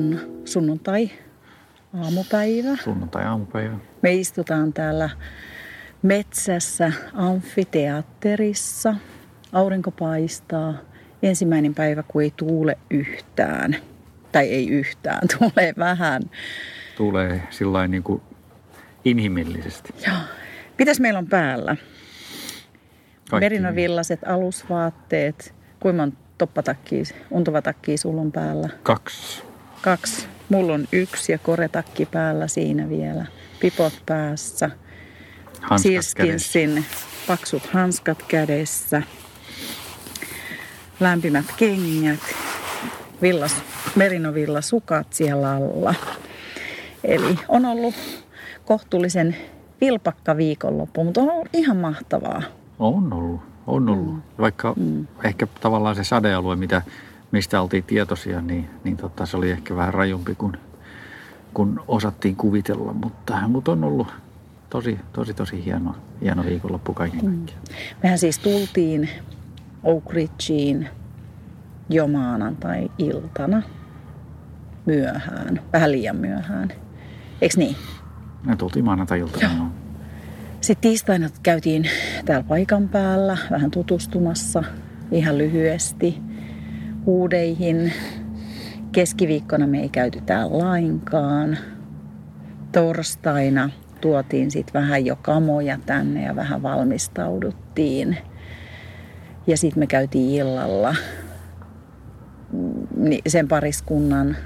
on sunnuntai aamupäivä. Sunnuntai aamupäivä. Me istutaan täällä metsässä amfiteatterissa. Aurinko paistaa. Ensimmäinen päivä, kun ei tuule yhtään. Tai ei yhtään, tulee vähän. Tulee sillä niin kuin inhimillisesti. Joo. Mitäs meillä on päällä? Kaikki Merinovillaset alusvaatteet. Kuinka monta toppatakkia, untuvatakkia sulla on päällä? Kaksi. Kaksi. Mulla on yksi ja koretakki päällä siinä vielä. Pipot päässä. Hanskat kädessä. Sealskinsin paksut hanskat kädessä. Lämpimät kengät. Villas, merinovilla sukat siellä alla. Eli on ollut kohtuullisen vilpakka viikonloppu, mutta on ollut ihan mahtavaa. On ollut, on ollut. Mm. Vaikka mm. ehkä tavallaan se sadealue, mitä, mistä oltiin tietoisia, niin, niin tota, se oli ehkä vähän rajumpi kuin, kun osattiin kuvitella. Mutta, mutta on ollut tosi, tosi, tosi hieno, hieno viikonloppu kaiken Mm. kaikkiaan. Mehän siis tultiin Oak Ridgeen jo maanantai-iltana myöhään, vähän liian myöhään. Eikö niin? Me tultiin maanantai-iltana. joo. Sitten tiistaina käytiin täällä paikan päällä vähän tutustumassa ihan lyhyesti huudeihin. Keskiviikkona me ei käyty täällä lainkaan. Torstaina tuotiin sitten vähän jo kamoja tänne ja vähän valmistauduttiin. Ja sitten me käytiin illalla mm, ni- sen pariskunnan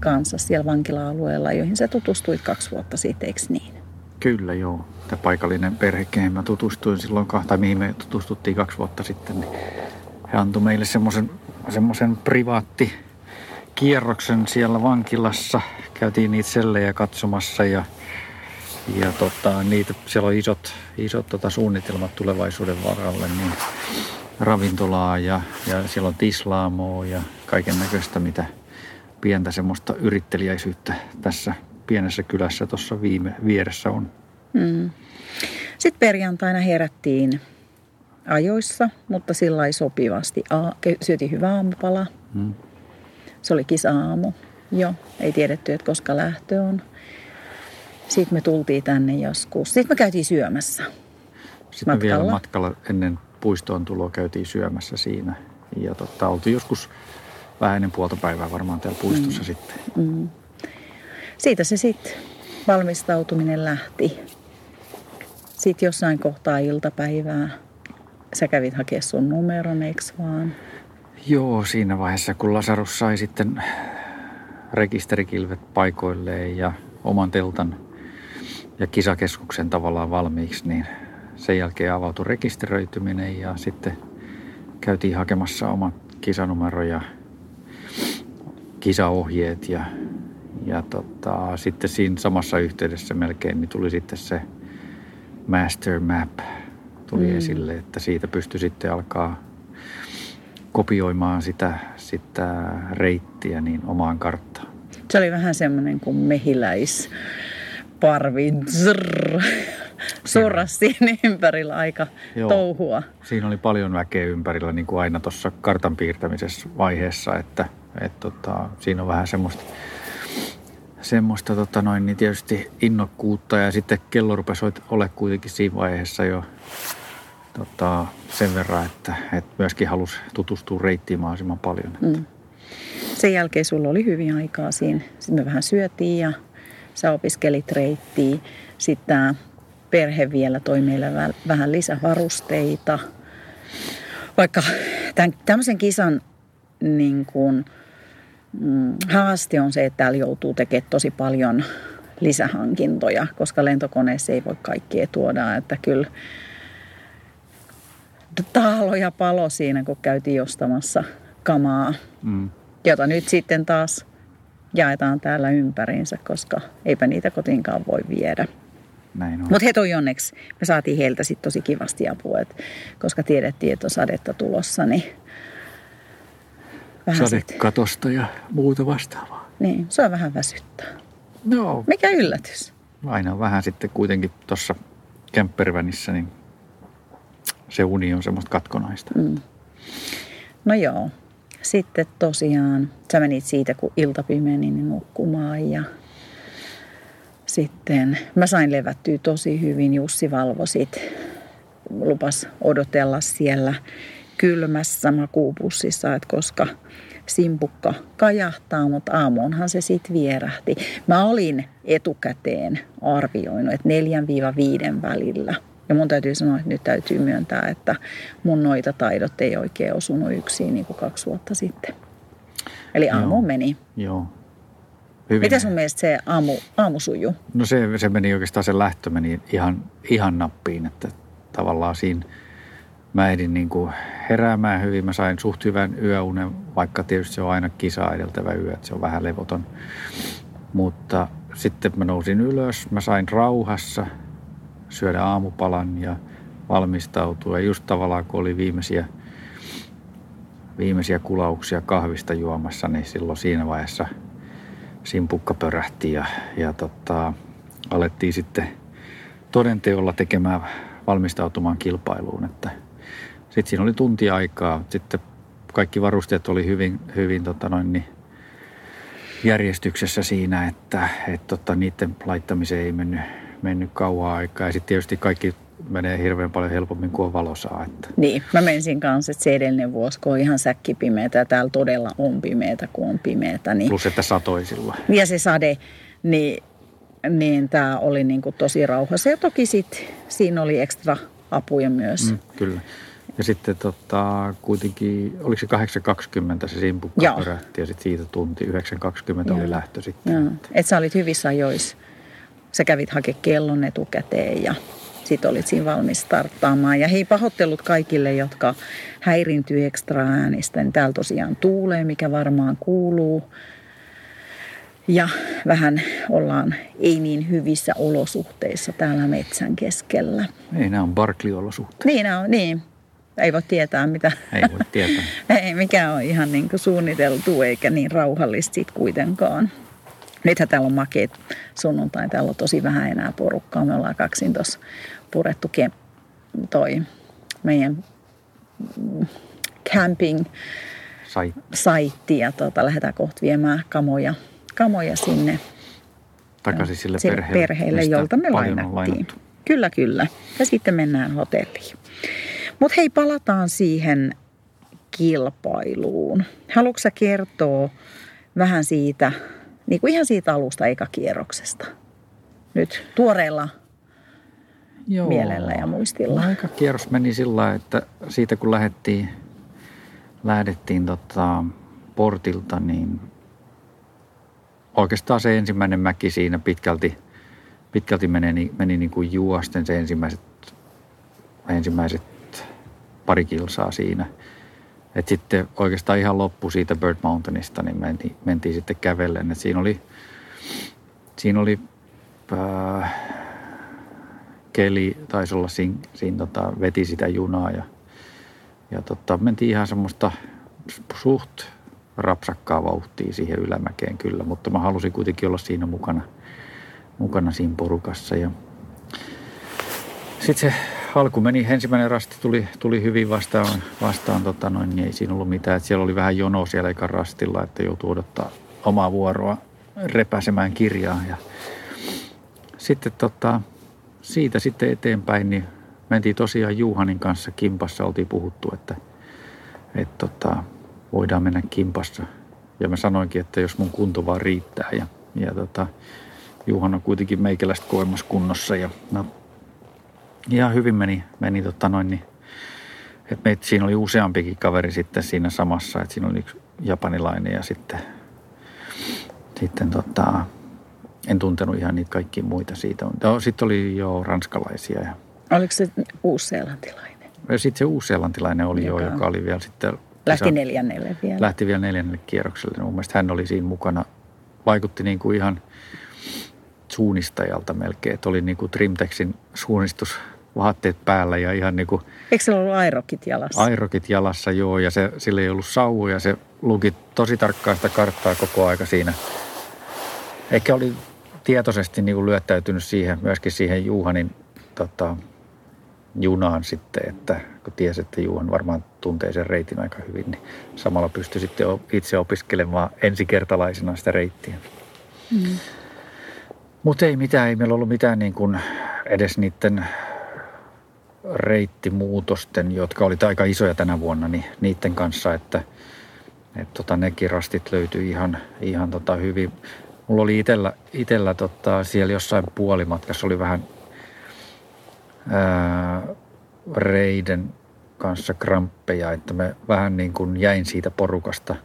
kanssa siellä vankila-alueella, joihin sä tutustuit kaksi vuotta sitten, eikö niin? Kyllä joo. Tämä paikallinen perhe, kehen mä tutustuin silloin, kah- tai mihin me tutustuttiin kaksi vuotta sitten, niin he antoi meille semmoisen semmoisen privaatti kierroksen siellä vankilassa. Käytiin niitä sellejä katsomassa ja, ja tota, niitä, siellä on isot, isot tota, suunnitelmat tulevaisuuden varalle, niin ravintolaa ja, ja siellä on tislaamoa ja kaiken näköistä, mitä pientä semmoista yrittelijäisyyttä tässä pienessä kylässä tuossa viime vieressä on. Mm. Sitten perjantaina herättiin ajoissa, mutta sillä sopivasti. A- syötiin hyvä aamupala. Mm. Se oli kisa-aamu. Joo, ei tiedetty, että koska lähtö on. Sitten me tultiin tänne joskus. Sitten me käytiin syömässä. Sitten me vielä Matkalla. matkalla ennen puistoon tuloa käytiin syömässä siinä. Ja tota, oltiin joskus vähän ennen puolta päivää varmaan täällä puistossa mm. sitten. Mm. Siitä se sitten valmistautuminen lähti. Sitten jossain kohtaa iltapäivää sä kävit hakea sun numeron, eikö vaan? Joo, siinä vaiheessa kun Lasarus sai sitten rekisterikilvet paikoilleen ja oman teltan ja kisakeskuksen tavallaan valmiiksi, niin sen jälkeen avautui rekisteröityminen ja sitten käytiin hakemassa omat kisanumero ja kisaohjeet ja, ja tota, sitten siinä samassa yhteydessä melkein niin tuli sitten se master map tuli Mm. esille, että siitä pystyi sitten alkaa kopioimaan sitä, sitä reittiä niin omaan karttaan. Se oli vähän semmoinen kuin mehiläisparvi. Zrrr. Surras siinä ympärillä aika Joo. touhua. Siinä oli paljon väkeä ympärillä niin kuin aina tuossa kartan piirtämisessä vaiheessa, että et, tota, siinä on vähän semmoista, semmoista tota noin, niin tietysti innokkuutta ja sitten kello rupesi ole kuitenkin siinä vaiheessa jo tota, sen verran, että, että myöskin halusi tutustua reittiin mahdollisimman paljon. Mm. Sen jälkeen sulla oli hyvin aikaa siinä. Sitten me vähän syötiin ja sä opiskelit reittiä. Sitten perhe vielä toi meille vä- vähän lisävarusteita. Vaikka tämän, tämmöisen kisan niin kuin, mm, haaste on se, että täällä joutuu tekemään tosi paljon lisähankintoja, koska lentokoneessa ei voi kaikkea tuoda. Että kyllä taalo ja palo siinä, kun käytiin ostamassa kamaa Mm. jota nyt sitten taas jaetaan täällä ympäriinsä, koska eipä niitä kotiinkaan voi viedä. Näin on. Mutta he toi onneksi, me saatiin heiltä sitten tosi kivasti apua, et, koska tiedettiin, että on sadetta tulossa, niin vähän Sadekatosta ja muuta vastaavaa. niin, se on vähän väsyttää. No, Mikä yllätys? aina on vähän sitten kuitenkin tuossa kämppervänissä, niin se uni on semmoista katkonaista. Mm. No joo. sitten tosiaan sä menit siitä, kun ilta pimeni, niin nukkumaan ja sitten mä sain levättyä tosi hyvin. Jussi valvo sit, lupas odotella siellä kylmässä makuupussissa, että koska simpukka kajahtaa, mutta aamuunhan se sitten vierähti. Mä olin etukäteen arvioinut, että neljän viiva viiden välillä. Ja mun täytyy sanoa, että nyt täytyy myöntää, että mun noita taidot ei oikein osunut yksin niin kuin kaksi vuotta sitten. Eli aamu Joo. meni. Joo. Hyvin. Miten sun mielestä se aamu, aamu sujuu? No se, se meni oikeastaan, se lähtö meni ihan, ihan nappiin, että tavallaan siinä mä ehdin niin kuin heräämään hyvin. Mä sain suht hyvän yöunen, vaikka tietysti se on aina kisa edeltävä yö, että se on vähän levoton. Mutta sitten mä nousin ylös, mä sain rauhassa syödä aamupalan ja valmistautua. Ja just tavallaan kun oli viimeisiä, viimeisiä kulauksia kahvista juomassa, niin silloin siinä vaiheessa simpukka pörähti ja, ja tota, alettiin sitten todenteolla tekemään valmistautumaan kilpailuun. Että sitten siinä oli tunti aikaa. Sitten kaikki varusteet oli hyvin, hyvin tota noin, niin järjestyksessä siinä, että et, tota, niiden laittamiseen ei mennyt, mennyt kauan aikaa. Ja sitten tietysti kaikki menee hirveän paljon helpommin kuin on valosaa. Että. Niin, mä menisin kanssa, että se edellinen vuosi, kun on ihan säkkipimeätä ja täällä todella on pimeätä, kun on pimeätä. Niin... Plus, että satoi silloin. Ja se sade, niin, niin tämä oli niin kuin tosi rauhassa. Ja toki sitten siinä oli ekstra apuja myös. Mm, kyllä. Ja sitten tota, kuitenkin, oliko se 8.20 se simpukka ja sitten siitä tunti 9.20 oli lähtö sitten. Joo. Et sä olit hyvissä ajoissa. Sä kävit hake kellon etukäteen ja sitten olit siinä valmis starttaamaan. Ja hei, pahoittelut kaikille, jotka häirintyy ekstra äänistä. Niin täällä tosiaan tuulee, mikä varmaan kuuluu. Ja vähän ollaan ei niin hyvissä olosuhteissa täällä metsän keskellä. Ei, nämä on Barkley-olosuhteet. Niin, nämä on, niin. Ei voi tietää, mitä. Ei voi tietää. ei, mikä on ihan niin kuin suunniteltu eikä niin rauhallista sit kuitenkaan. Nythän täällä on makeet sunnuntai. Täällä on tosi vähän enää porukkaa. Me ollaan kaksin tuossa purettu toi meidän camping saitti, ja tota, lähdetään kohta viemään kamoja, kamoja sinne takaisin sille perheelle, perheelle jolta me lainattiin. Kyllä, kyllä. Ja sitten mennään hotelliin. Mutta hei, palataan siihen kilpailuun. Haluatko sä kertoa vähän siitä, niin kuin ihan siitä alusta kierroksesta? Nyt tuoreella Joo. mielellä ja muistilla. No, kierros meni sillä että siitä kun lähdettiin, lähdettiin tota portilta, niin oikeastaan se ensimmäinen mäki siinä pitkälti, pitkälti meni, meni niin kuin juosten se ensimmäiset, ensimmäiset pari kilsaa siinä. Et sitten oikeastaan ihan loppu siitä Bird Mountainista, niin mentiin, mentiin sitten kävellen. Et siinä oli, siinä oli äh, keli, taisi olla siinä, siinä tota, veti sitä junaa ja, ja tota, mentiin ihan semmoista suht rapsakkaa vauhtia siihen ylämäkeen kyllä, mutta mä halusin kuitenkin olla siinä mukana, mukana siinä porukassa ja sitten se alku meni, ensimmäinen rasti tuli, tuli hyvin vastaan, vastaan tota noin, niin ei siinä ollut mitään. Että siellä oli vähän jono siellä ekan rastilla, että joutui odottaa omaa vuoroa repäsemään kirjaa. Ja sitten tota, siitä sitten eteenpäin, niin mentiin tosiaan Juhanin kanssa kimpassa, oltiin puhuttu, että, että tota, voidaan mennä kimpassa. Ja mä sanoinkin, että jos mun kunto vaan riittää ja, ja tota, Juhan on kuitenkin meikäläistä koemassa kunnossa ja no, ihan hyvin meni, meni tota noin, niin, että meitä, siinä oli useampikin kaveri sitten siinä samassa, että siinä oli yksi japanilainen ja sitten, sitten tota, en tuntenut ihan niitä kaikkia muita siitä. No, sitten oli jo ranskalaisia. Ja, Oliko se uusseelantilainen? Sitten se uusseelantilainen oli joka, jo, joka oli vielä sitten... Lähti neljännelle vielä. Lähti vielä neljännelle kierrokselle. Mun mielestä hän oli siinä mukana. Vaikutti niin kuin ihan suunnistajalta melkein. Että oli niin kuin Trimtexin suunnistus vaatteet päällä ja ihan niin kuin... Eikö se ollut airokit jalassa? Airokit jalassa, joo. Ja se, sillä ei ollut sauvoja. Se luki tosi tarkkaan sitä karttaa koko aika siinä. Eikä oli tietoisesti niin kuin lyöttäytynyt siihen, myöskin siihen Juhanin tota, junaan sitten, että kun tiesi, että Juhan varmaan tuntee sen reitin aika hyvin, niin samalla pystyi sitten itse opiskelemaan ensikertalaisena sitä reittiä. Mm. Mutta ei mitään, ei meillä ollut mitään niin kuin edes niiden reittimuutosten, jotka olivat aika isoja tänä vuonna, niin niiden kanssa, että et tota, nekin rastit löytyi ihan, ihan tota hyvin. Mulla oli itellä, itellä tota, siellä jossain puolimatkassa oli vähän ää, reiden kanssa kramppeja, että mä vähän niin kuin jäin siitä porukasta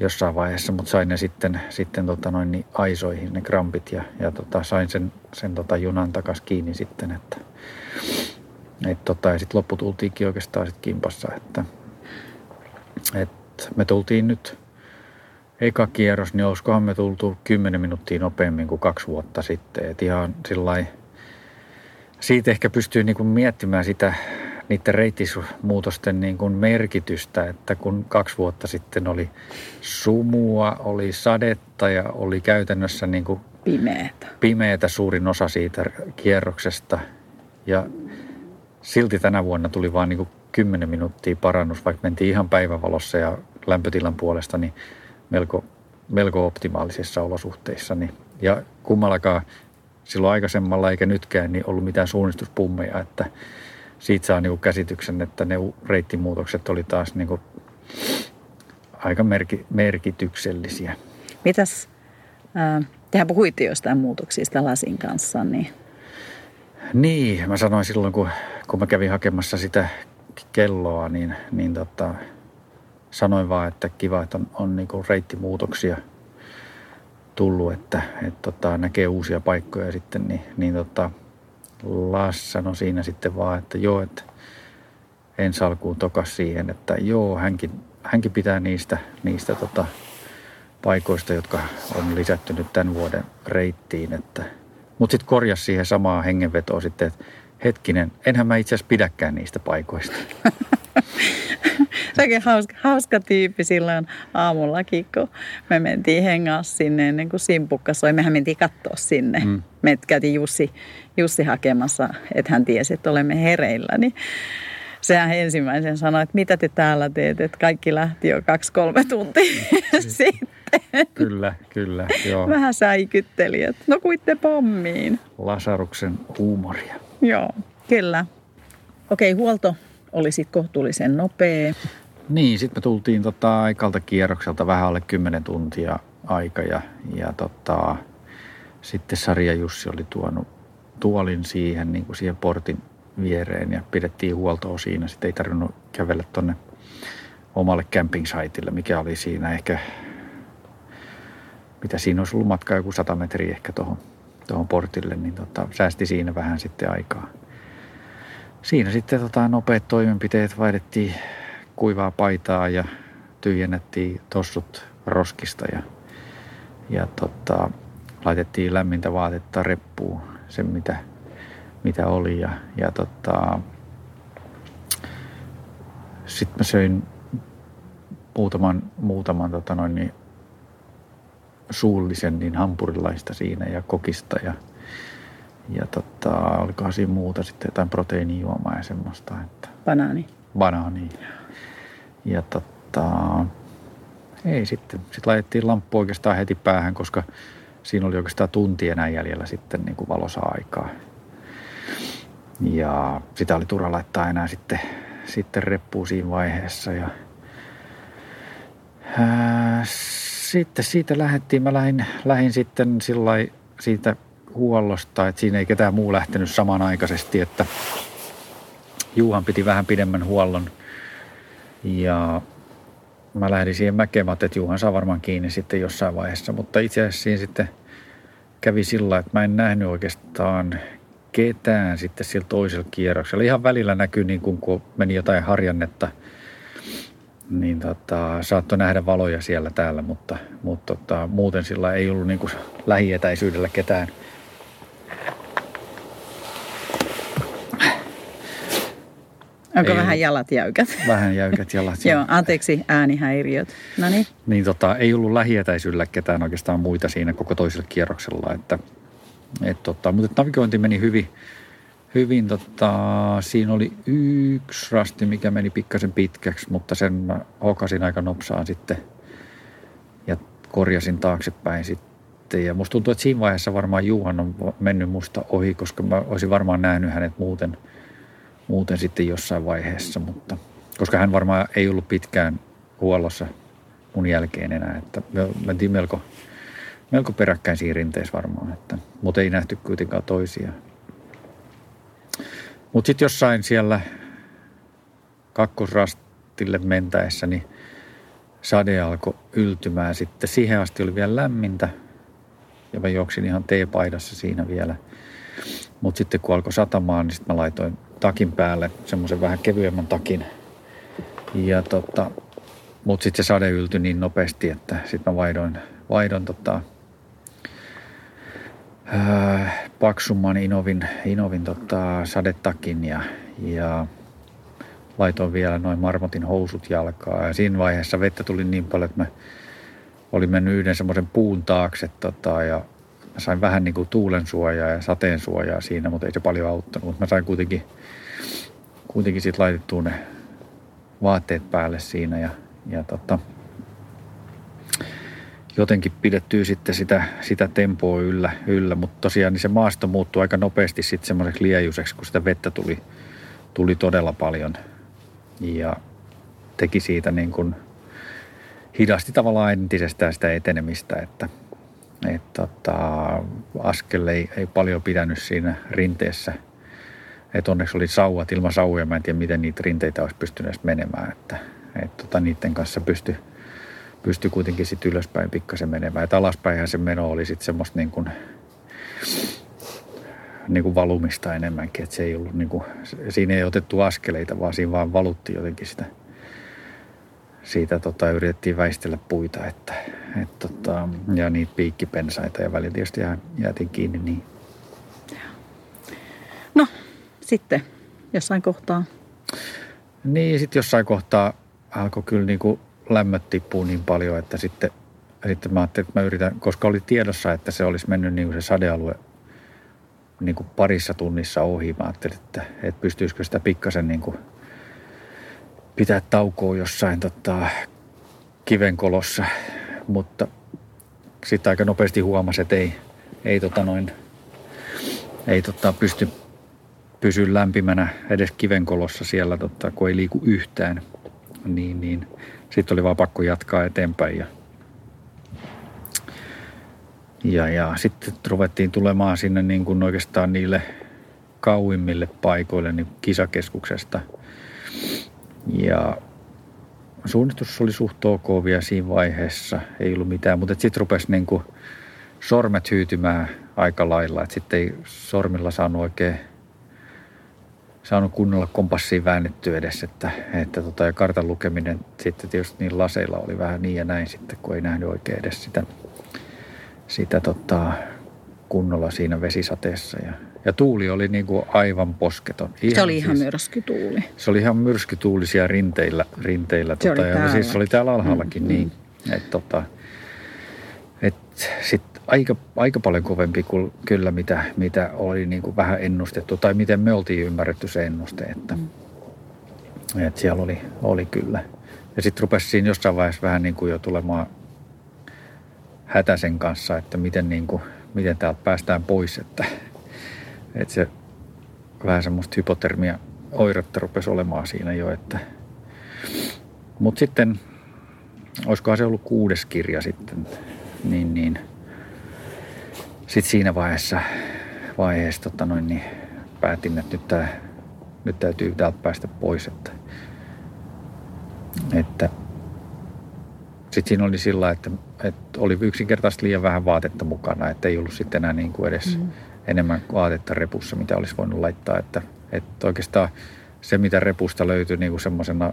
jossain vaiheessa, mutta sain ne sitten, sitten tota noin, niin aisoihin ne krampit ja, ja tota, sain sen, sen tota junan takas kiinni sitten, että et tota, ja sitten loppu tultiinkin oikeastaan sitten kimpassa, että et me tultiin nyt eka kierros, niin olisikohan me tultu 10 minuuttia nopeammin kuin kaksi vuotta sitten. Et ihan sillai, siitä ehkä pystyy niin kuin miettimään sitä niiden reittismuutosten niin kuin merkitystä, että kun kaksi vuotta sitten oli sumua, oli sadetta ja oli käytännössä niin kuin pimeätä. pimeätä suurin osa siitä kierroksesta. Ja silti tänä vuonna tuli vain niin 10 minuuttia parannus, vaikka mentiin ihan päivävalossa ja lämpötilan puolesta, niin melko, melko optimaalisissa olosuhteissa. Niin, ja kummallakaan silloin aikaisemmalla eikä nytkään niin ollut mitään suunnistuspummeja, että siitä saa niin käsityksen, että ne reittimuutokset oli taas niin kuin aika merki, merkityksellisiä. Mitäs, äh, tehän puhuitte jostain muutoksista Lasin kanssa, niin... Niin, mä sanoin silloin, kun, kun mä kävin hakemassa sitä kelloa, niin, niin tota, sanoin vaan, että kiva, että on, on niin reittimuutoksia tullut, että et tota, näkee uusia paikkoja sitten, niin, niin tota, Las sanoi siinä sitten vaan, että joo, että ensi alkuun tokas siihen, että joo, hänkin, hänkin pitää niistä, niistä tota, paikoista, jotka on lisätty nyt tämän vuoden reittiin. Mutta sitten korjasi siihen samaa hengenvetoa sitten, että hetkinen, enhän mä itse asiassa pidäkään niistä paikoista. Sekin hauska, hauska tyyppi silloin aamullakin, kun me mentiin hengaa sinne ennen kuin simpukka soi. Mehän mentiin katsoa sinne. Mm. Me käytiin Jussi, Jussi hakemassa, että hän tiesi, että olemme hereillä. Niin sehän ensimmäisen sanoi, että mitä te täällä teet, että kaikki lähti jo kaksi-kolme tuntia sitten. Kyllä, kyllä. Joo. Vähän säikytteli, että no kuitte pommiin. Lasaruksen huumoria. Joo, kyllä. Okei, huolto oli sitten kohtuullisen nopea. Niin, sitten me tultiin tota aikalta kierrokselta vähän alle 10 tuntia aika ja, ja tota, sitten Sarja Jussi oli tuonut tuolin siihen, niin kuin siihen portin viereen ja pidettiin huoltoa siinä. Sitten ei tarvinnut kävellä tonne omalle camping siteille, mikä oli siinä ehkä, mitä siinä olisi ollut matka joku 100 metriä ehkä tuohon tuohon portille, niin tota, säästi siinä vähän sitten aikaa. Siinä sitten tota, nopeat toimenpiteet vaihdettiin kuivaa paitaa ja tyhjennettiin tossut roskista ja, ja tota, laitettiin lämmintä vaatetta reppuun, sen mitä, mitä oli. Ja, ja tota, sitten mä söin muutaman, muutaman tota noin, niin suullisen niin hampurilaista siinä ja kokista ja, ja tota, olikohan siinä muuta sitten jotain proteiinijuomaa ja semmoista. Että, Banaani. Banaani. Ja tota, ei sitten. Sitten laitettiin lamppu oikeastaan heti päähän, koska siinä oli oikeastaan tunti enää jäljellä sitten niin kuin valosa aikaa. Ja sitä oli turha laittaa enää sitten, sitten reppuun siinä vaiheessa. Ja, ää, sitten siitä lähdettiin. Mä lähdin, lähdin sitten sillai siitä huollosta, että siinä ei ketään muu lähtenyt samanaikaisesti, että Juhan piti vähän pidemmän huollon. Ja mä lähdin siihen mäkemään, että Juhan saa varmaan kiinni sitten jossain vaiheessa, mutta itse asiassa siinä sitten kävi sillä, että mä en nähnyt oikeastaan ketään sitten sillä toisella kierroksella. Ihan välillä näkyy niin kuin kun meni jotain harjannetta – niin tota, saattoi nähdä valoja siellä täällä, mutta, mutta tota, muuten sillä ei ollut niin kuin lähietäisyydellä ketään. Onko ei vähän ollut. jalat jäykät? Vähän jäykät jalat. Joo, anteeksi äänihäiriöt. No niin. Niin tota, ei ollut lähietäisyydellä ketään oikeastaan muita siinä koko toisella kierroksella. Että, et tota, mutta navigointi meni hyvin, hyvin tota, siinä oli yksi rasti, mikä meni pikkasen pitkäksi, mutta sen mä hokasin aika nopsaan sitten ja korjasin taaksepäin sitten. Ja musta tuntuu, että siinä vaiheessa varmaan Juhan on mennyt musta ohi, koska mä olisin varmaan nähnyt hänet muuten, muuten sitten jossain vaiheessa, mutta koska hän varmaan ei ollut pitkään huollossa mun jälkeen enää, että me mentiin melko, melko peräkkäin siinä rinteessä varmaan, että, mutta ei nähty kuitenkaan toisiaan. Mutta sitten jossain siellä kakkosrastille mentäessä, niin sade alkoi yltymään sitten. Siihen asti oli vielä lämmintä ja mä juoksin ihan teepaidassa siinä vielä. Mutta sitten kun alkoi satamaan, niin sitten mä laitoin takin päälle semmoisen vähän kevyemmän takin. Ja tota, mutta sitten se sade yltyi niin nopeasti, että sitten mä vaihdoin, vaihdoin tota, ää, paksumman Inovin, Inovin tota, sadetakin ja, ja laitoin vielä noin marmotin housut jalkaa. Ja siinä vaiheessa vettä tuli niin paljon, että mä olin mennyt yhden semmoisen puun taakse tota, ja mä sain vähän niin kuin tuulen suojaa ja sateen suojaa siinä, mutta ei se paljon auttanut. Mutta mä sain kuitenkin, kuitenkin sitten laitettua ne vaatteet päälle siinä ja, ja tota, jotenkin pidettyy sitten sitä, sitä tempoa yllä, yllä. mutta tosiaan niin se maasto muuttui aika nopeasti sitten semmoiseksi liejuiseksi, kun sitä vettä tuli, tuli todella paljon ja teki siitä niin kuin, hidasti tavallaan entisestään sitä etenemistä, että, että tota, askel ei, ei paljon pidänyt siinä rinteessä. Et onneksi oli sauvat ilman sauja, mä en tiedä miten niitä rinteitä olisi pystynyt menemään, että et tota, niiden kanssa pystyi pystyi kuitenkin sitten ylöspäin pikkasen menemään. Että alaspäinhän se meno oli sitten semmoista niin kuin, niin kuin valumista enemmänkin. Että se ei ollut niin kuin, siinä ei otettu askeleita, vaan siinä vaan valutti jotenkin sitä. Siitä tota, yritettiin väistellä puita että, et, tota, ja niitä piikkipensaita ja välillä tietysti jäätiin kiinni niin. No, sitten jossain kohtaa. Niin, sitten jossain kohtaa alkoi kyllä niin kuin lämmöt tippuu niin paljon, että sitten, sitten mä ajattelin, että mä yritän, koska oli tiedossa, että se olisi mennyt niin kuin se sadealue niin kuin parissa tunnissa ohi. Mä ajattelin, että, että pystyisikö sitä pikkasen niin kuin pitää taukoa jossain tota, kivenkolossa, mutta sitten aika nopeasti huomasi, että ei, ei, tota noin, ei tota pysty pysyä lämpimänä edes kivenkolossa siellä, tota, kun ei liiku yhtään. Niin, niin sitten oli vaan pakko jatkaa eteenpäin ja, ja, ja sitten ruvettiin tulemaan sinne niin kuin oikeastaan niille kauimmille paikoille niin kisakeskuksesta. Ja suunnistus oli suht ok vielä siinä vaiheessa, ei ollut mitään, mutta sitten rupesi niin kuin sormet hyytymään aika lailla, että sitten ei sormilla saanut oikein saanut kunnolla kompassia väännettyä edes, että, että tota, ja kartan lukeminen sitten tietysti niin laseilla oli vähän niin ja näin sitten, kun ei nähnyt oikein edes sitä, sitä tota, kunnolla siinä vesisateessa. Ja, ja tuuli oli niin kuin aivan posketon. Ihan, se oli ihan siis, myrskytuuli. Se oli ihan myrskytuulisia rinteillä. rinteillä se tota, oli ja siis se oli täällä alhaallakin mm, niin. Mm. Että tota, et sit aika, aika paljon kovempi kuin kyllä mitä, mitä oli niin kuin vähän ennustettu tai miten me oltiin ymmärretty se ennuste, että, mm. että siellä oli, oli kyllä. Ja sitten rupesi siinä jossain vaiheessa vähän niin kuin jo tulemaan hätäisen kanssa, että miten, niin kuin, miten täältä päästään pois, että, että se vähän semmoista hypotermia oiretta rupesi olemaan siinä jo, että mutta sitten, olisikohan se ollut kuudes kirja sitten, niin, niin sitten siinä vaiheessa, vaiheessa tota noin, niin päätin, että nyt, tää, nyt täytyy täältä päästä pois. Että, että sitten siinä oli sillä, että, että oli yksinkertaisesti liian vähän vaatetta mukana, että ei ollut sitten enää niin kuin edes mm. enemmän vaatetta repussa, mitä olisi voinut laittaa. Että, että oikeastaan se, mitä repusta löytyi niin kuin semmoisena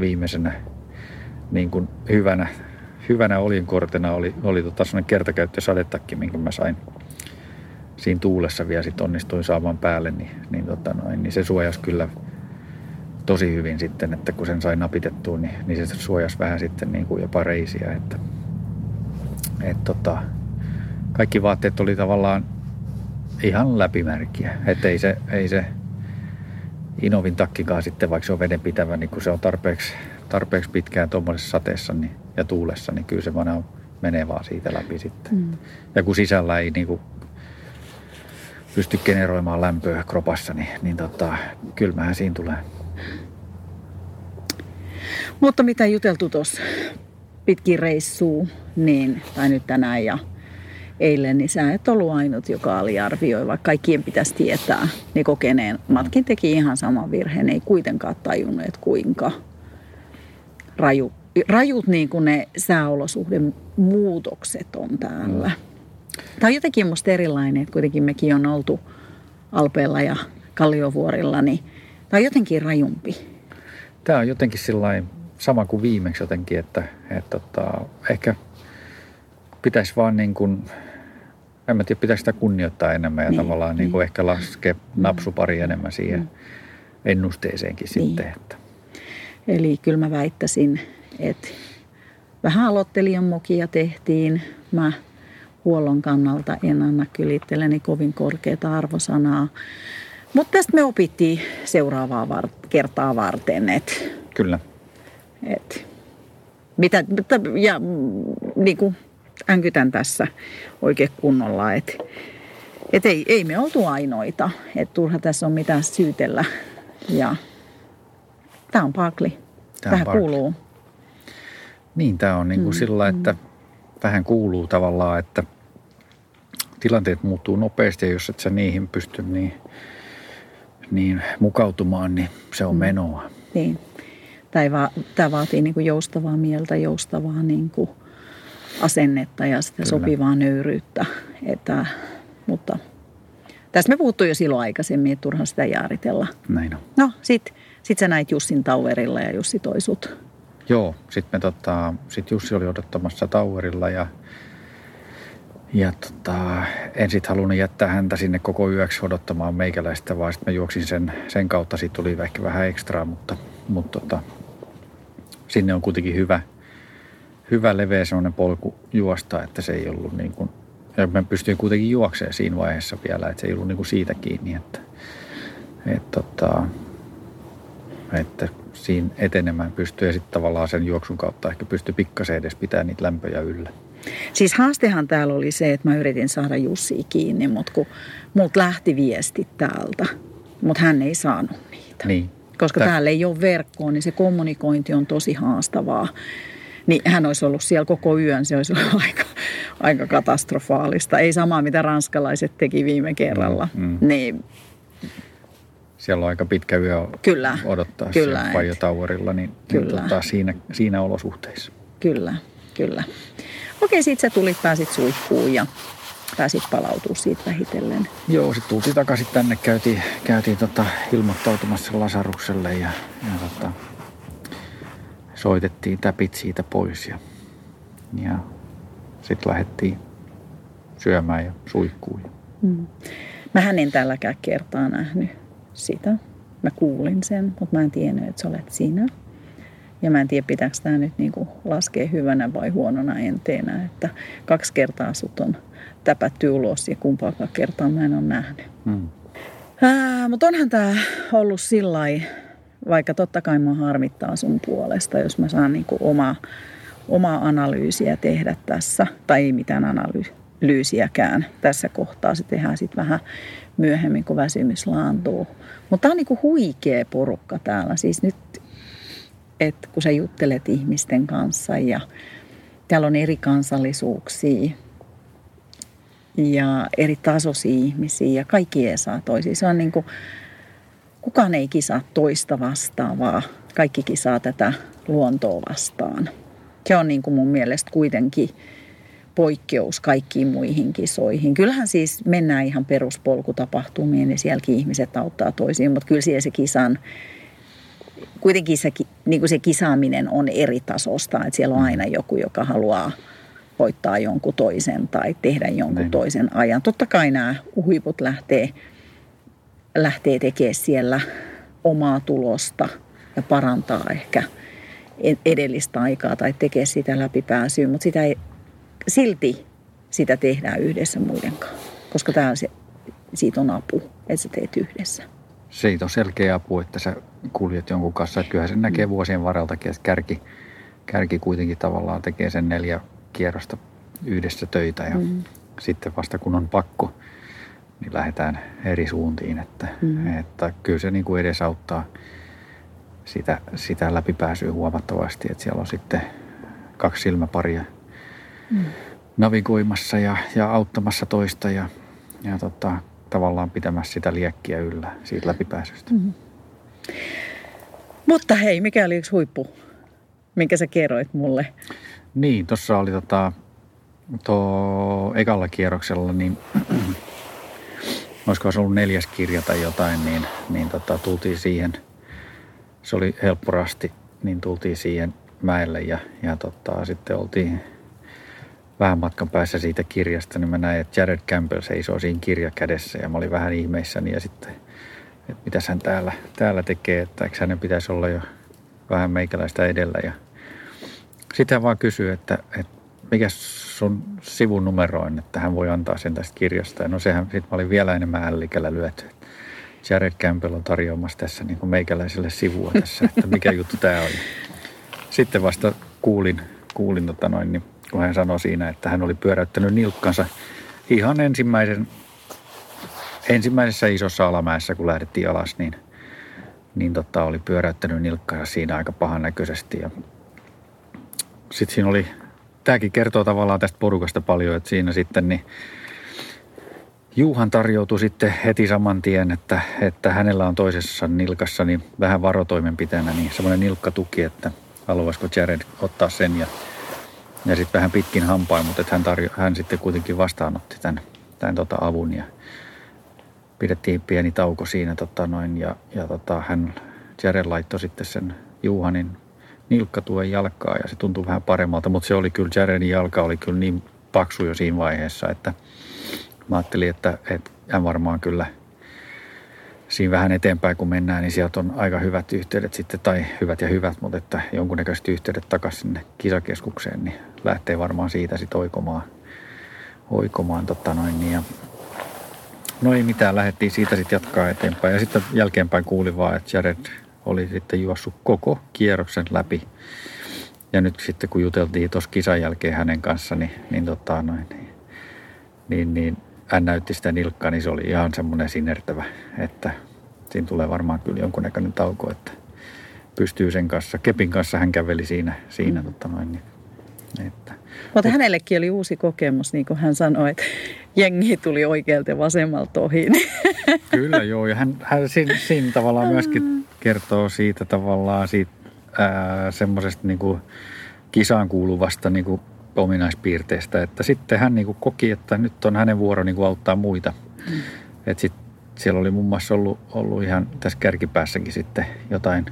viimeisenä niin kuin hyvänä hyvänä olinkortena oli, oli tota sellainen kertakäyttösadetakki, minkä mä sain siinä tuulessa vielä sit onnistuin saamaan päälle, niin, niin, tota noin, niin se suojasi kyllä tosi hyvin sitten, että kun sen sai napitettua, niin, niin se suojasi vähän sitten niin kuin jopa reisiä, että et tota, kaikki vaatteet oli tavallaan ihan läpimärkiä. Että ei se, ei se Inovin takkikaan sitten, vaikka se on vedenpitävä, niin kun se on tarpeeksi, tarpeeksi pitkään tuommoisessa sateessa niin, ja tuulessa, niin kyllä se vaan menee vaan siitä läpi sitten. Mm. Ja kun sisällä ei niin kuin pysty generoimaan lämpöä kropassa, niin, niin tota, kylmähän siinä tulee. Mutta mitä juteltu tuossa pitkin reissuu, niin, tai nyt tänään ja eilen, niin sä et ollut ainut, joka aliarvioi, vaikka kaikkien pitäisi tietää, niin kokeneen. Matkin teki ihan saman virheen, ei kuitenkaan tajunnut, että kuinka raju, rajut niin kuin ne sääolosuhden muutokset on täällä. Mm. Tämä on jotenkin musta erilainen, että kuitenkin mekin on oltu Alpeella ja Kalliovuorilla, niin tämä on jotenkin rajumpi. Tämä on jotenkin sellainen sama kuin viimeksi jotenkin, että, että, että tota, ehkä pitäisi vaan niin kuin, en mä tiedä, pitäisi sitä kunnioittaa enemmän ja niin, tavallaan niin. Niin kuin ehkä laskea mm. napsupari enemmän siihen mm. ennusteeseenkin niin. sitten. Että. Eli kyllä mä väittäisin, että vähän aloittelijan mokia tehtiin. Mä huollon kannalta en anna kyllä itselleni kovin korkeata arvosanaa. Mutta tästä me opittiin seuraavaa var- kertaa varten. Et, kyllä. Et, mitä, ja niin kuin änkytän tässä oikein kunnolla, että et ei, ei me oltu ainoita, että turha tässä on mitään syytellä. Ja tämä on pakli. Tähän kuuluu. Niin, tämä on niin kuin mm, sillä, että mm. tähän kuuluu tavallaan, että tilanteet muuttuu nopeasti ja jos et sä niihin pysty niin, niin mukautumaan, niin se on mm. menoa. Niin. Tämä vaatii niin kuin joustavaa mieltä, joustavaa niin kuin asennetta ja sitä Kyllä. sopivaa nöyryyttä. Että, mutta tästä me puhuttu jo silloin aikaisemmin, että turha sitä jaaritella. Näin on. No, sit, sit sä näit Jussin Tauerilla ja Jussi toi sut. Joo, sitten tota, sit Jussi oli odottamassa Tauerilla ja, ja tota, en sitten halunnut jättää häntä sinne koko yöksi odottamaan meikäläistä, vaan sitten mä juoksin sen, sen kautta. Siitä tuli ehkä vähän ekstraa, mutta, mutta tota, sinne on kuitenkin hyvä – hyvä leveä sellainen polku juosta, että se ei ollut niin kuin, ja mä pystyin kuitenkin juoksemaan siinä vaiheessa vielä, että se ei ollut niin kuin siitä kiinni, että, että, että, että siinä etenemään pystyy ja sitten tavallaan sen juoksun kautta ehkä pystyy pikkasen edes pitämään niitä lämpöjä yllä. Siis haastehan täällä oli se, että mä yritin saada Jussi kiinni, mutta kun mut lähti viesti täältä, mutta hän ei saanut niitä. Niin. Koska Tää... täällä ei ole verkkoa, niin se kommunikointi on tosi haastavaa niin hän olisi ollut siellä koko yön. Se olisi ollut aika, aika katastrofaalista. Ei samaa, mitä ranskalaiset teki viime kerralla. Mm, mm. Niin, siellä on aika pitkä yö kyllä, odottaa kyllä, siellä Pajo Towerilla, niin, niin kyllä. niin tota, siinä, siinä olosuhteissa. Kyllä, kyllä. Okei, sit sä tulit, pääsit suihkuun ja pääsit palautua siitä vähitellen. Joo, sitten tultiin takaisin tänne, käytiin, käytiin tota, ilmoittautumassa Lasarukselle ja, ja tota, soitettiin täpit siitä pois ja, ja sitten lähdettiin syömään ja suihkuun. Mm. Mä en tälläkään kertaa nähnyt sitä. Mä kuulin sen, mutta mä en tiennyt, että sä olet sinä. Ja mä en tiedä, pitääkö tämä nyt niinku laskea hyvänä vai huonona enteenä, että kaksi kertaa sut on täpätty ulos ja kumpaakaan kertaa mä en ole nähnyt. Mm. mutta onhan tämä ollut sillä vaikka totta kai mä harmittaa sun puolesta, jos mä saan niin oma, omaa analyysiä tehdä tässä, tai ei mitään analyysiäkään tässä kohtaa. Se tehdään sitten vähän myöhemmin, kun väsymys laantuu. Mutta tämä on niin huikea porukka täällä. Siis nyt, että kun sä juttelet ihmisten kanssa ja täällä on eri kansallisuuksia ja eri tasoisia ihmisiä ja kaikki ei saa toisiin. Se on niin kuin, kukaan ei kisaa toista vastaan, vaan kaikki kisaa tätä luontoa vastaan. Se on niin kuin mun mielestä kuitenkin poikkeus kaikkiin muihin kisoihin. Kyllähän siis mennään ihan peruspolkutapahtumiin ja sielläkin ihmiset auttaa toisiin, mutta kyllä siellä se kisan, kuitenkin se, niin kuin se kisaaminen on eri tasosta. Että siellä on mm. aina joku, joka haluaa voittaa jonkun toisen tai tehdä jonkun Näin. toisen ajan. Totta kai nämä huiput lähtee lähtee tekemään siellä omaa tulosta ja parantaa ehkä edellistä aikaa tai tekee sitä läpipääsyä, mutta sitä ei, silti sitä tehdään yhdessä muiden kanssa. Koska tämä on se siitä on apu, että sä teet yhdessä. Siitä on selkeä apu, että sä kuljet jonkun kanssa. Että kyllähän se näkee vuosien varreltakin, että kärki, kärki kuitenkin tavallaan tekee sen neljä kierrosta yhdessä töitä ja mm. sitten vasta kun on pakko, niin lähdetään eri suuntiin. Että, mm. että kyllä se niin kuin edesauttaa sitä, sitä läpipääsyä huomattavasti, että siellä on sitten kaksi silmäparia mm. navigoimassa ja, ja auttamassa toista ja, ja tota, tavallaan pitämässä sitä liekkiä yllä siitä läpipääsystä. Mm. Mutta hei, mikä oli yksi huippu, minkä sä kerroit mulle? Niin, tuossa oli tota, tuo ekalla kierroksella, niin olisiko se ollut neljäs kirja tai jotain, niin, niin tota, tultiin siihen, se oli helppo rasti, niin tultiin siihen mäelle ja, ja tota, sitten oltiin vähän matkan päässä siitä kirjasta, niin mä näin, että Jared Campbell seisoo siinä kirja kädessä ja mä olin vähän ihmeissäni ja sitten, että mitä hän täällä, täällä tekee, että eikö hänen pitäisi olla jo vähän meikäläistä edellä ja sitten hän vaan kysyy, että, että mikä sun sivun numero on, että hän voi antaa sen tästä kirjasta. Ja no sehän, sit mä olin vielä enemmän ällikällä lyöty. Jared Campbell on tarjoamassa tässä niin kuin meikäläiselle sivua tässä, että mikä juttu tämä on. Sitten vasta kuulin, kuulin tota noin, niin kun hän sanoi siinä, että hän oli pyöräyttänyt nilkkansa ihan ensimmäisen, ensimmäisessä isossa alamäessä, kun lähdettiin alas, niin, niin tota, oli pyöräyttänyt nilkkansa siinä aika pahan näköisesti. Ja sitten siinä oli, tämäkin kertoo tavallaan tästä porukasta paljon, että siinä sitten niin Juuhan tarjoutui sitten heti saman tien, että, että hänellä on toisessa nilkassa niin vähän varotoimenpiteenä niin semmoinen nilkkatuki, että haluaisiko Jared ottaa sen ja, ja sitten vähän pitkin hampain, mutta hän, tarjo, hän sitten kuitenkin vastaanotti tämän, tämän tota avun ja pidettiin pieni tauko siinä tota noin, ja, ja tota, hän Jared laittoi sitten sen Juhanin nilkkatuen jalkaa ja se tuntui vähän paremmalta, mutta se oli kyllä, Jaredin jalka oli kyllä niin paksu jo siinä vaiheessa, että mä ajattelin, että, että hän varmaan kyllä siinä vähän eteenpäin kun mennään, niin sieltä on aika hyvät yhteydet sitten, tai hyvät ja hyvät, mutta että jonkunnäköiset yhteydet takaisin sinne kisakeskukseen, niin lähtee varmaan siitä sitten oikomaan, oikomaan tota noin, niin ja No ei mitään, lähdettiin siitä sitten jatkaa eteenpäin. Ja sitten jälkeenpäin kuulin vaan, että Jared oli sitten juossut koko kierroksen läpi. Ja nyt sitten kun juteltiin tuossa kisan jälkeen hänen kanssa, niin, niin, tota, noin, niin, niin, niin hän näytti sitä nilkkaa, niin se oli ihan semmoinen sinertävä, että siinä tulee varmaan kyllä jonkunnäköinen tauko, että pystyy sen kanssa. Kepin kanssa hän käveli siinä, siinä mm. tota noin, niin, että. Mutta hänellekin oli uusi kokemus, niin kuin hän sanoi, että jengi tuli oikealta ja vasemmalta ohi. Kyllä joo, ja hän, hän siinä, siinä tavallaan myöskin kertoo siitä tavallaan siitä semmoisesta niin kuin kisaan kuuluvasta niin kuin ominaispiirteestä, että sitten hän niin kuin koki, että nyt on hänen vuoro niin kuin auttaa muita. Mm. Että sit siellä oli muun muassa ollut, ollut ihan tässä kärkipäässäkin sitten jotain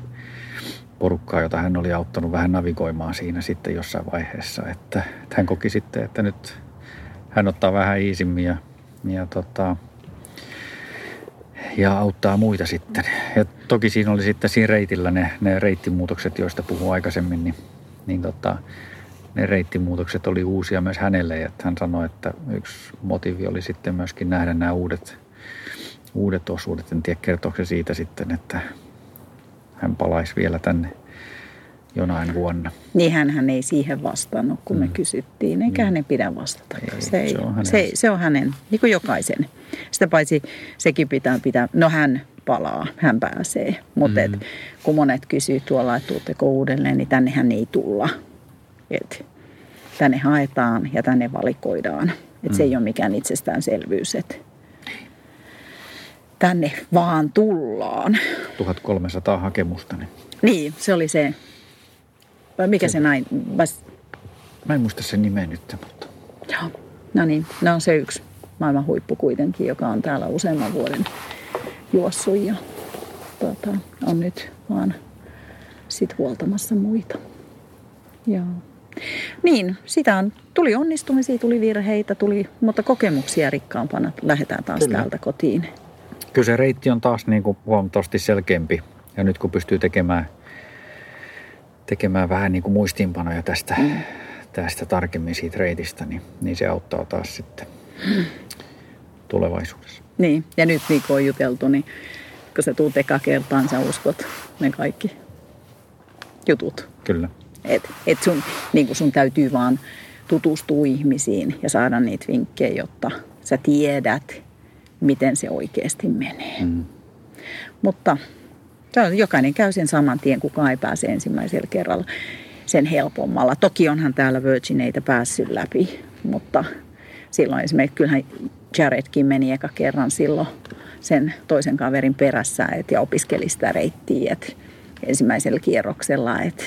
porukkaa, jota hän oli auttanut vähän navigoimaan siinä sitten jossain vaiheessa. Että, että hän koki sitten, että nyt hän ottaa vähän iisimmin ja, ja tota, ja auttaa muita sitten. Ja toki siinä oli sitten siinä reitillä ne, ne reittimuutokset, joista puhuin aikaisemmin, niin, niin tota, ne reittimuutokset oli uusia myös hänelle. Ja hän sanoi, että yksi motiivi oli sitten myöskin nähdä nämä uudet, uudet osuudet. En tiedä kertooko se siitä sitten, että hän palaisi vielä tänne jonain vuonna. Niin hän ei siihen vastannut, kun mm. me kysyttiin, eikä mm. hänen pidä vastata. Ei, se, ei, se, on hänen. Se, se on hänen, niin kuin jokaisen. Sitä paitsi sekin pitää pitää, no hän palaa, hän pääsee. Mutta mm. kun monet kysyy tuolla, että tuutteko uudelleen, niin tännehän ei tulla. Et tänne haetaan ja tänne valikoidaan. Et mm. Se ei ole mikään itsestäänselvyys, että tänne vaan tullaan. 1300 hakemusta. Niin, niin se oli se vai mikä se, se näin? Vas... Mä en muista sen nimeä nyt, mutta... Joo, no niin. No on se yksi maailman huippu kuitenkin, joka on täällä useamman vuoden juossut ja tota, on nyt vaan sit huoltamassa muita. Joo. Niin, sitä on, tuli onnistumisia, tuli virheitä, tuli, mutta kokemuksia rikkaampana lähdetään taas Kyllä. täältä kotiin. Kyllä se reitti on taas niin kuin huomattavasti selkeämpi. Ja nyt kun pystyy tekemään tekemään vähän niin kuin muistiinpanoja tästä, mm. tästä tarkemmin siitä reitistä, niin, niin se auttaa taas sitten mm. tulevaisuudessa. Niin, ja nyt niin kuin on juteltu, niin kun sä tuut eka kertaan, sä uskot ne kaikki jutut. Kyllä. Et, et sun, niin kuin sun täytyy vaan tutustua ihmisiin ja saada niitä vinkkejä, jotta sä tiedät, miten se oikeasti menee. Mm. Mutta jokainen käy sen saman tien, kukaan ei pääse ensimmäisellä kerralla sen helpommalla. Toki onhan täällä Virgineitä päässyt läpi, mutta silloin esimerkiksi kyllähän Jaredkin meni eka kerran silloin sen toisen kaverin perässä et, ja opiskeli sitä reittiä et, ensimmäisellä kierroksella. Että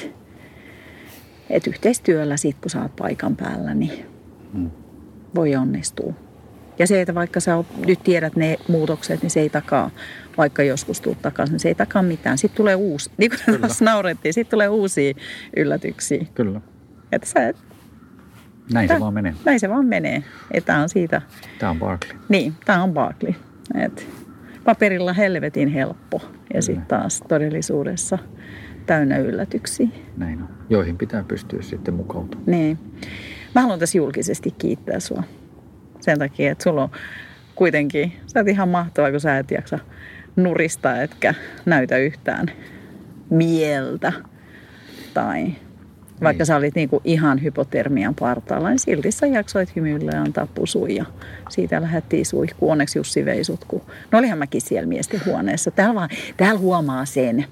et yhteistyöllä sit, kun sä oot paikan päällä, niin mm. voi onnistua. Ja se, että vaikka sä nyt tiedät ne muutokset, niin se ei takaa, vaikka joskus tuut takaisin, niin se ei takaa mitään. Sitten tulee uusi, niin kuin tässä naurettiin, sitten tulee uusia yllätyksiä. Kyllä. Että sä et, näin se vaan menee. Näin se vaan menee. Tämä on siitä. Tämä on Barkley. Niin, tämä on Barkley. Et paperilla helvetin helppo ja sitten taas todellisuudessa täynnä yllätyksiä. Näin on. Joihin pitää pystyä sitten mukautumaan. Niin. Mä haluan tässä julkisesti kiittää sua. Sen takia, että sulla on kuitenkin, sä oot ihan mahtavaa, kun sä et jaksa nurista etkä näytä yhtään mieltä. Tai vaikka niin. sä olit niinku ihan hypotermian partaalla, niin silti sä jaksoit hymyillä ja antaa pusuja. Siitä lähdettiin suihkuun. Onneksi Jussi vei sut, kun... No olihan mäkin siellä miesten huoneessa. Täällä, vaan, täällä huomaa sen,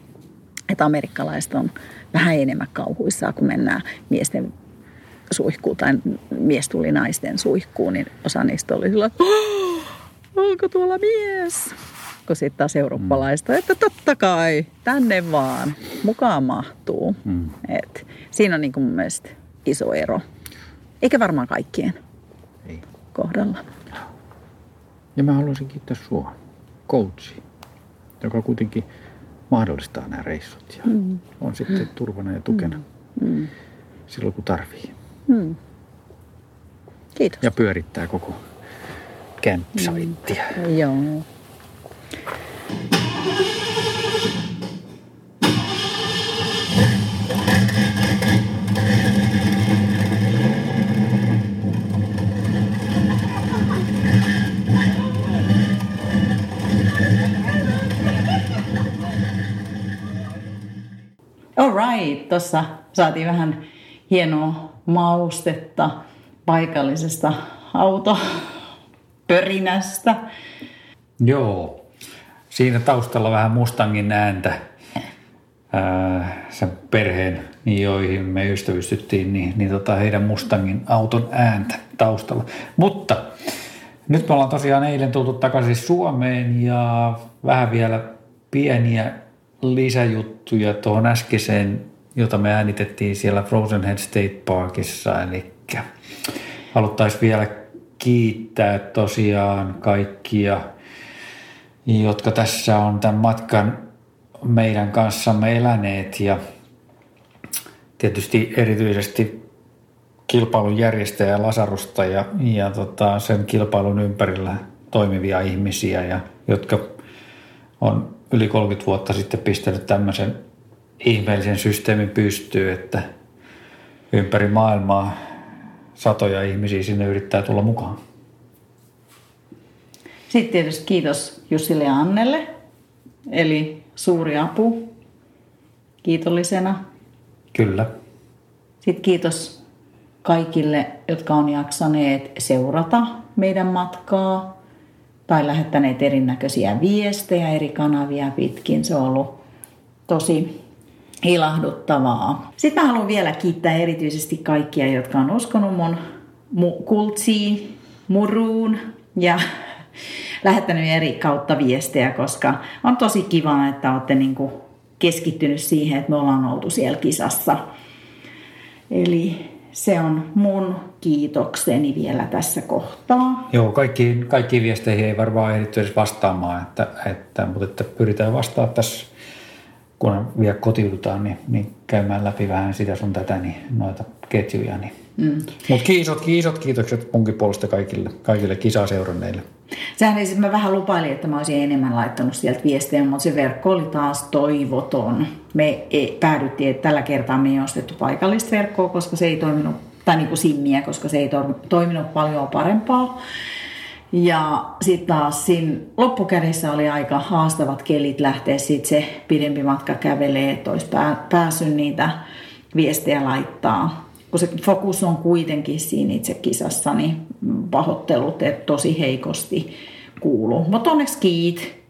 että amerikkalaiset on vähän enemmän kauhuissaan, kun mennään miesten suihkuun tai mies tuli naisten suihkuun, niin osa niistä oli sillä, onko tuolla mies? Kun sitten taas eurooppalaista, mm. että totta kai, tänne vaan, mukaan mahtuu. Mm. Et siinä on niin kuin mun mielestä iso ero. Eikä varmaan kaikkien Ei. kohdalla. Ja mä haluaisin kiittää sua, coachi, joka kuitenkin mahdollistaa nämä reissut ja mm. on sitten turvana ja tukena mm. mm. silloin kun tarvii. Mm. Kiitos. Ja pyörittää koko campsitea. Mm. Joo. Alright, tuossa saatiin vähän hienoa maustetta paikallisesta autopörinästä. Joo, siinä taustalla vähän Mustangin ääntä. sen perheen, niin joihin me ystävystyttiin, niin, niin tota heidän Mustangin auton ääntä taustalla. Mutta nyt me ollaan tosiaan eilen tultu takaisin Suomeen ja vähän vielä pieniä lisäjuttuja tuohon äskeiseen, jota me äänitettiin siellä Frozen Head State Parkissa. Eli haluttaisiin vielä kiittää tosiaan kaikkia, jotka tässä on tämän matkan meidän kanssamme eläneet ja tietysti erityisesti kilpailun järjestäjä Lasarusta ja, ja tota, sen kilpailun ympärillä toimivia ihmisiä, ja, jotka on yli 30 vuotta sitten pistänyt tämmöisen ihmeellisen systeemin pystyyn, että ympäri maailmaa satoja ihmisiä sinne yrittää tulla mukaan. Sitten tietysti kiitos Jussille ja Annelle, eli suuri apu kiitollisena. Kyllä. Sitten kiitos kaikille, jotka on jaksaneet seurata meidän matkaa tai lähettäneet erinäköisiä viestejä eri kanavia pitkin. Se on ollut tosi ilahduttavaa. Sitten haluan vielä kiittää erityisesti kaikkia, jotka on uskonut mun mu- kultsiin, muruun ja lähettänyt eri kautta viestejä, koska on tosi kiva, että olette niinku keskittynyt siihen, että me ollaan oltu siellä kisassa. Eli se on mun kiitokseni vielä tässä kohtaa. Joo, kaikkiin, kaikkiin viesteihin ei varmaan ehditty edes vastaamaan, että, että, mutta että pyritään vastaamaan tässä, kun vielä kotiudutaan, niin, niin käymään läpi vähän sitä sun tätä, niin noita ketjuja. Niin. Mm. Mutta kiisot kiitokset munkin puolesta kaikille, kaikille kisaseuranneille. Sehän ei, mä vähän lupailin, että mä olisin enemmän laittanut sieltä viestejä, mutta se verkko oli taas toivoton. Me ei, päädyttiin, että tällä kertaa me ei ostettu paikallista verkkoa, koska se ei toiminut, tai niin kuin simmiä, koska se ei toiminut paljon parempaa. Ja sitten taas siinä loppukädessä oli aika haastavat kelit lähteä sitten se pidempi matka kävelee, että olisi päässyt niitä viestejä laittaa. Kun se fokus on kuitenkin siinä itse kisassa, niin pahoittelut, että tosi heikosti kuuluu. Mutta onneksi kiit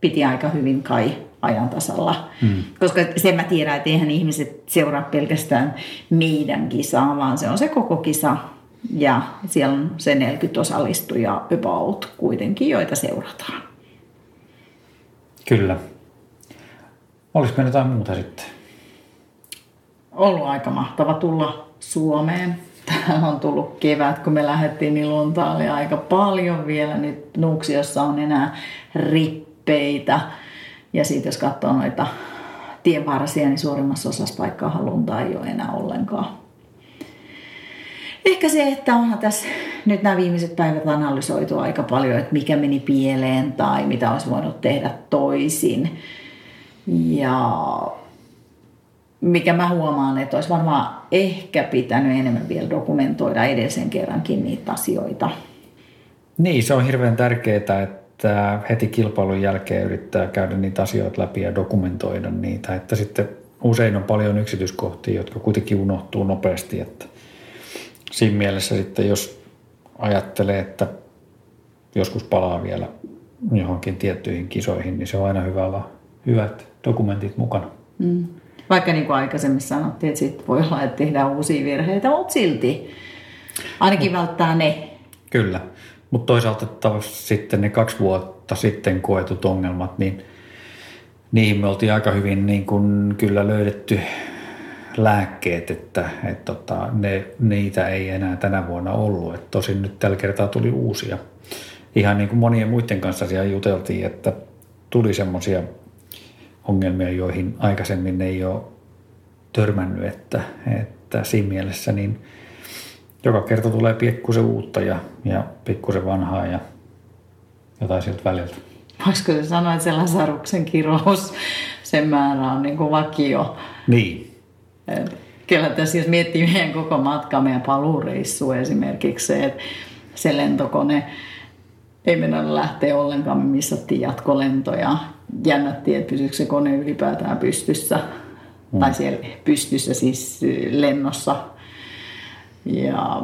piti aika hyvin kai ajan tasalla. Hmm. Koska sen mä tiedän, että eihän ihmiset seuraa pelkästään meidän kisaa, vaan se on se koko kisa. Ja siellä on se 40 osallistujaa about kuitenkin, joita seurataan. Kyllä. Olisiko meillä jotain muuta sitten? Ollut aika mahtava tulla Suomeen. Täällä on tullut kevät, kun me lähdettiin, niin lunta oli aika paljon vielä. Nyt Nuuksiossa on enää rippeitä ja sitten jos katsoo noita tienvarsia, niin suurimmassa osassa paikkaa halunta ei ole enää ollenkaan. Ehkä se, että onhan tässä nyt nämä viimeiset päivät analysoitu aika paljon, että mikä meni pieleen tai mitä olisi voinut tehdä toisin. Ja mikä mä huomaan, että olisi varmaan ehkä pitänyt enemmän vielä dokumentoida edellisen kerrankin niitä asioita. Niin, se on hirveän tärkeää, että heti kilpailun jälkeen yrittää käydä niitä asioita läpi ja dokumentoida niitä. Että sitten usein on paljon yksityiskohtia, jotka kuitenkin unohtuu nopeasti. Että siinä mielessä sitten, jos ajattelee, että joskus palaa vielä johonkin tiettyihin kisoihin, niin se on aina hyvä olla hyvät dokumentit mukana. Mm. Vaikka niin kuin aikaisemmin sanottiin, että sit voi olla, että tehdään uusia virheitä, mutta silti ainakin välttää ne. Kyllä. Mutta toisaalta taas sitten ne kaksi vuotta sitten koetut ongelmat, niin niihin me oltiin aika hyvin niin kuin kyllä löydetty lääkkeet, että, että tota, ne, niitä ei enää tänä vuonna ollut. Et tosin nyt tällä kertaa tuli uusia. Ihan niin kuin monien muiden kanssa siellä juteltiin, että tuli semmoisia ongelmia, joihin aikaisemmin ei ole törmännyt, että, että siinä mielessä niin – joka kerta tulee pikkusen uutta ja, ja pikkusen vanhaa ja jotain sieltä väliltä. Voisiko se sanoa, että se Lasaruksen kirous, sen määrä on niin kuin vakio? Niin. Et kyllä tässä jos miettii meidän koko matka, meidän paluureissu esimerkiksi se, että se lentokone ei mennä lähteä ollenkaan, me missattiin jatkolentoja. Jännättiin, että pysyykö se kone ylipäätään pystyssä. Mm. Tai siellä pystyssä siis lennossa ja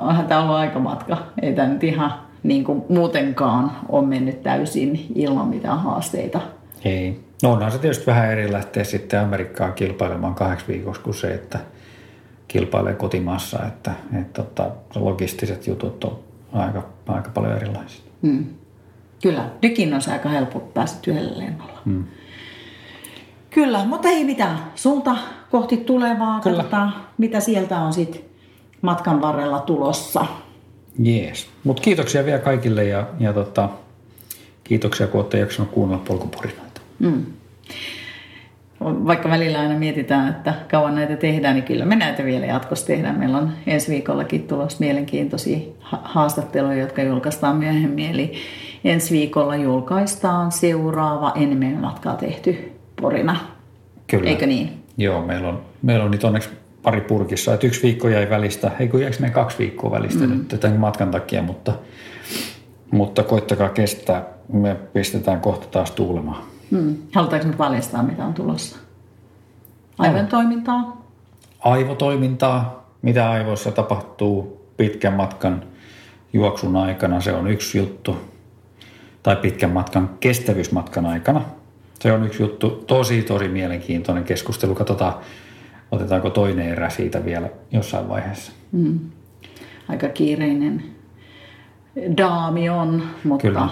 onhan tämä ollut aika matka. Ei tämä nyt ihan niin kuin muutenkaan ole mennyt täysin ilman mitään haasteita. Ei. No onhan se tietysti vähän eri lähteä sitten Amerikkaan kilpailemaan kahdeksi viikossa kuin se, että kilpailee kotimaassa, että, että, että logistiset jutut on aika, aika paljon erilaisia. Hmm. Kyllä, nykin on aika helppo päästä yhdellä lennolla. Hmm. Kyllä, mutta ei mitään. Suunta kohti tulevaa, Kyllä. katsotaan mitä sieltä on sitten matkan varrella tulossa. Jees. Mutta kiitoksia vielä kaikille ja, ja tota, kiitoksia kun olette jaksanut kuunnella polkupurinoita. Mm. Vaikka välillä aina mietitään, että kauan näitä tehdään, niin kyllä me näitä vielä jatkossa tehdään. Meillä on ensi viikollakin tulossa mielenkiintoisia haastatteluja, jotka julkaistaan myöhemmin. Eli ensi viikolla julkaistaan seuraava enemmän matkaa tehty porina. Kyllä. Eikö niin? Joo, meillä on, meillä on nyt onneksi pari purkissa. Että yksi viikko jäi välistä, ei kun jäikö meidän kaksi viikkoa välistä mm. nyt tämän matkan takia, mutta, mutta koittakaa kestää. Me pistetään kohta taas tuulemaan. Mm. Halutaanko nyt paljastaa, mitä on tulossa? Aivon toimintaa? Aivotoimintaa. Mitä aivoissa tapahtuu pitkän matkan juoksun aikana, se on yksi juttu. Tai pitkän matkan kestävyysmatkan aikana. Se on yksi juttu. Tosi, tosi mielenkiintoinen keskustelu. Katsotaan, otetaanko toinen erä siitä vielä jossain vaiheessa. Mm. Aika kiireinen daami on, mutta... Kyllä.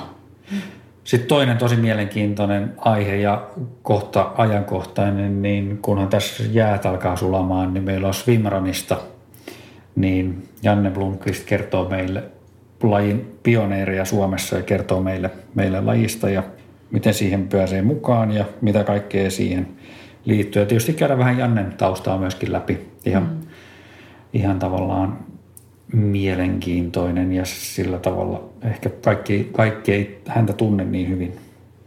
Sitten toinen tosi mielenkiintoinen aihe ja kohta ajankohtainen, niin kunhan tässä jäät alkaa sulamaan, niin meillä on Swimranista, niin Janne Blomqvist kertoo meille lajin pioneereja Suomessa ja kertoo meille, meille lajista ja miten siihen pääsee mukaan ja mitä kaikkea siihen liittyy. Ja tietysti käydä vähän Jannen taustaa myöskin läpi. Ihan, mm. ihan tavallaan mielenkiintoinen ja sillä tavalla ehkä kaikki, kaikki ei häntä tunne niin hyvin.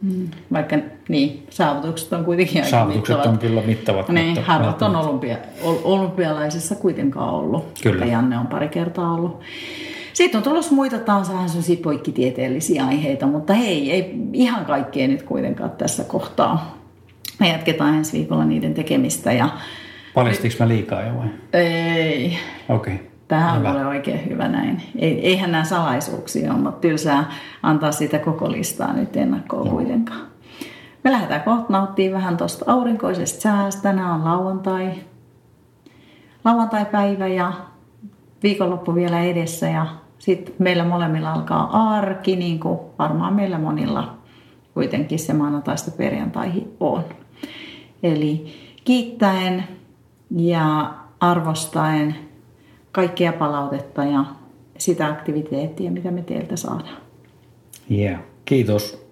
Mm. Vaikka niin, saavutukset on kuitenkin aika Saavutukset mittavat. on kyllä mittavat. Niin, mutta harvat on olympia, olympialaisissa kuitenkaan ollut. Kyllä. Janne on pari kertaa ollut. Sitten on tulossa muita taas vähän sellaisia poikkitieteellisiä aiheita, mutta hei, ei ihan kaikkea nyt kuitenkaan tässä kohtaa. Me jatketaan ensi viikolla niiden tekemistä ja Paljastiko mä liikaa jo vai? ei, Okei. Okay. Tämä on Hyvä. mulle oikein hyvä näin. Ei, eihän nämä salaisuuksia ole, mutta tylsää antaa sitä koko listaa nyt ennakkoon kuitenkaan. Me lähdetään kohta nauttimaan vähän tuosta aurinkoisesta säästä. Tänään on lauantai, lauantai-päivä ja viikonloppu vielä edessä. Ja sitten meillä molemmilla alkaa arki, niin kuin varmaan meillä monilla kuitenkin se maanantaista perjantaihin on. Eli kiittäen ja arvostaen kaikkea palautetta ja sitä aktiviteettia, mitä me teiltä saadaan. Yeah. Kiitos.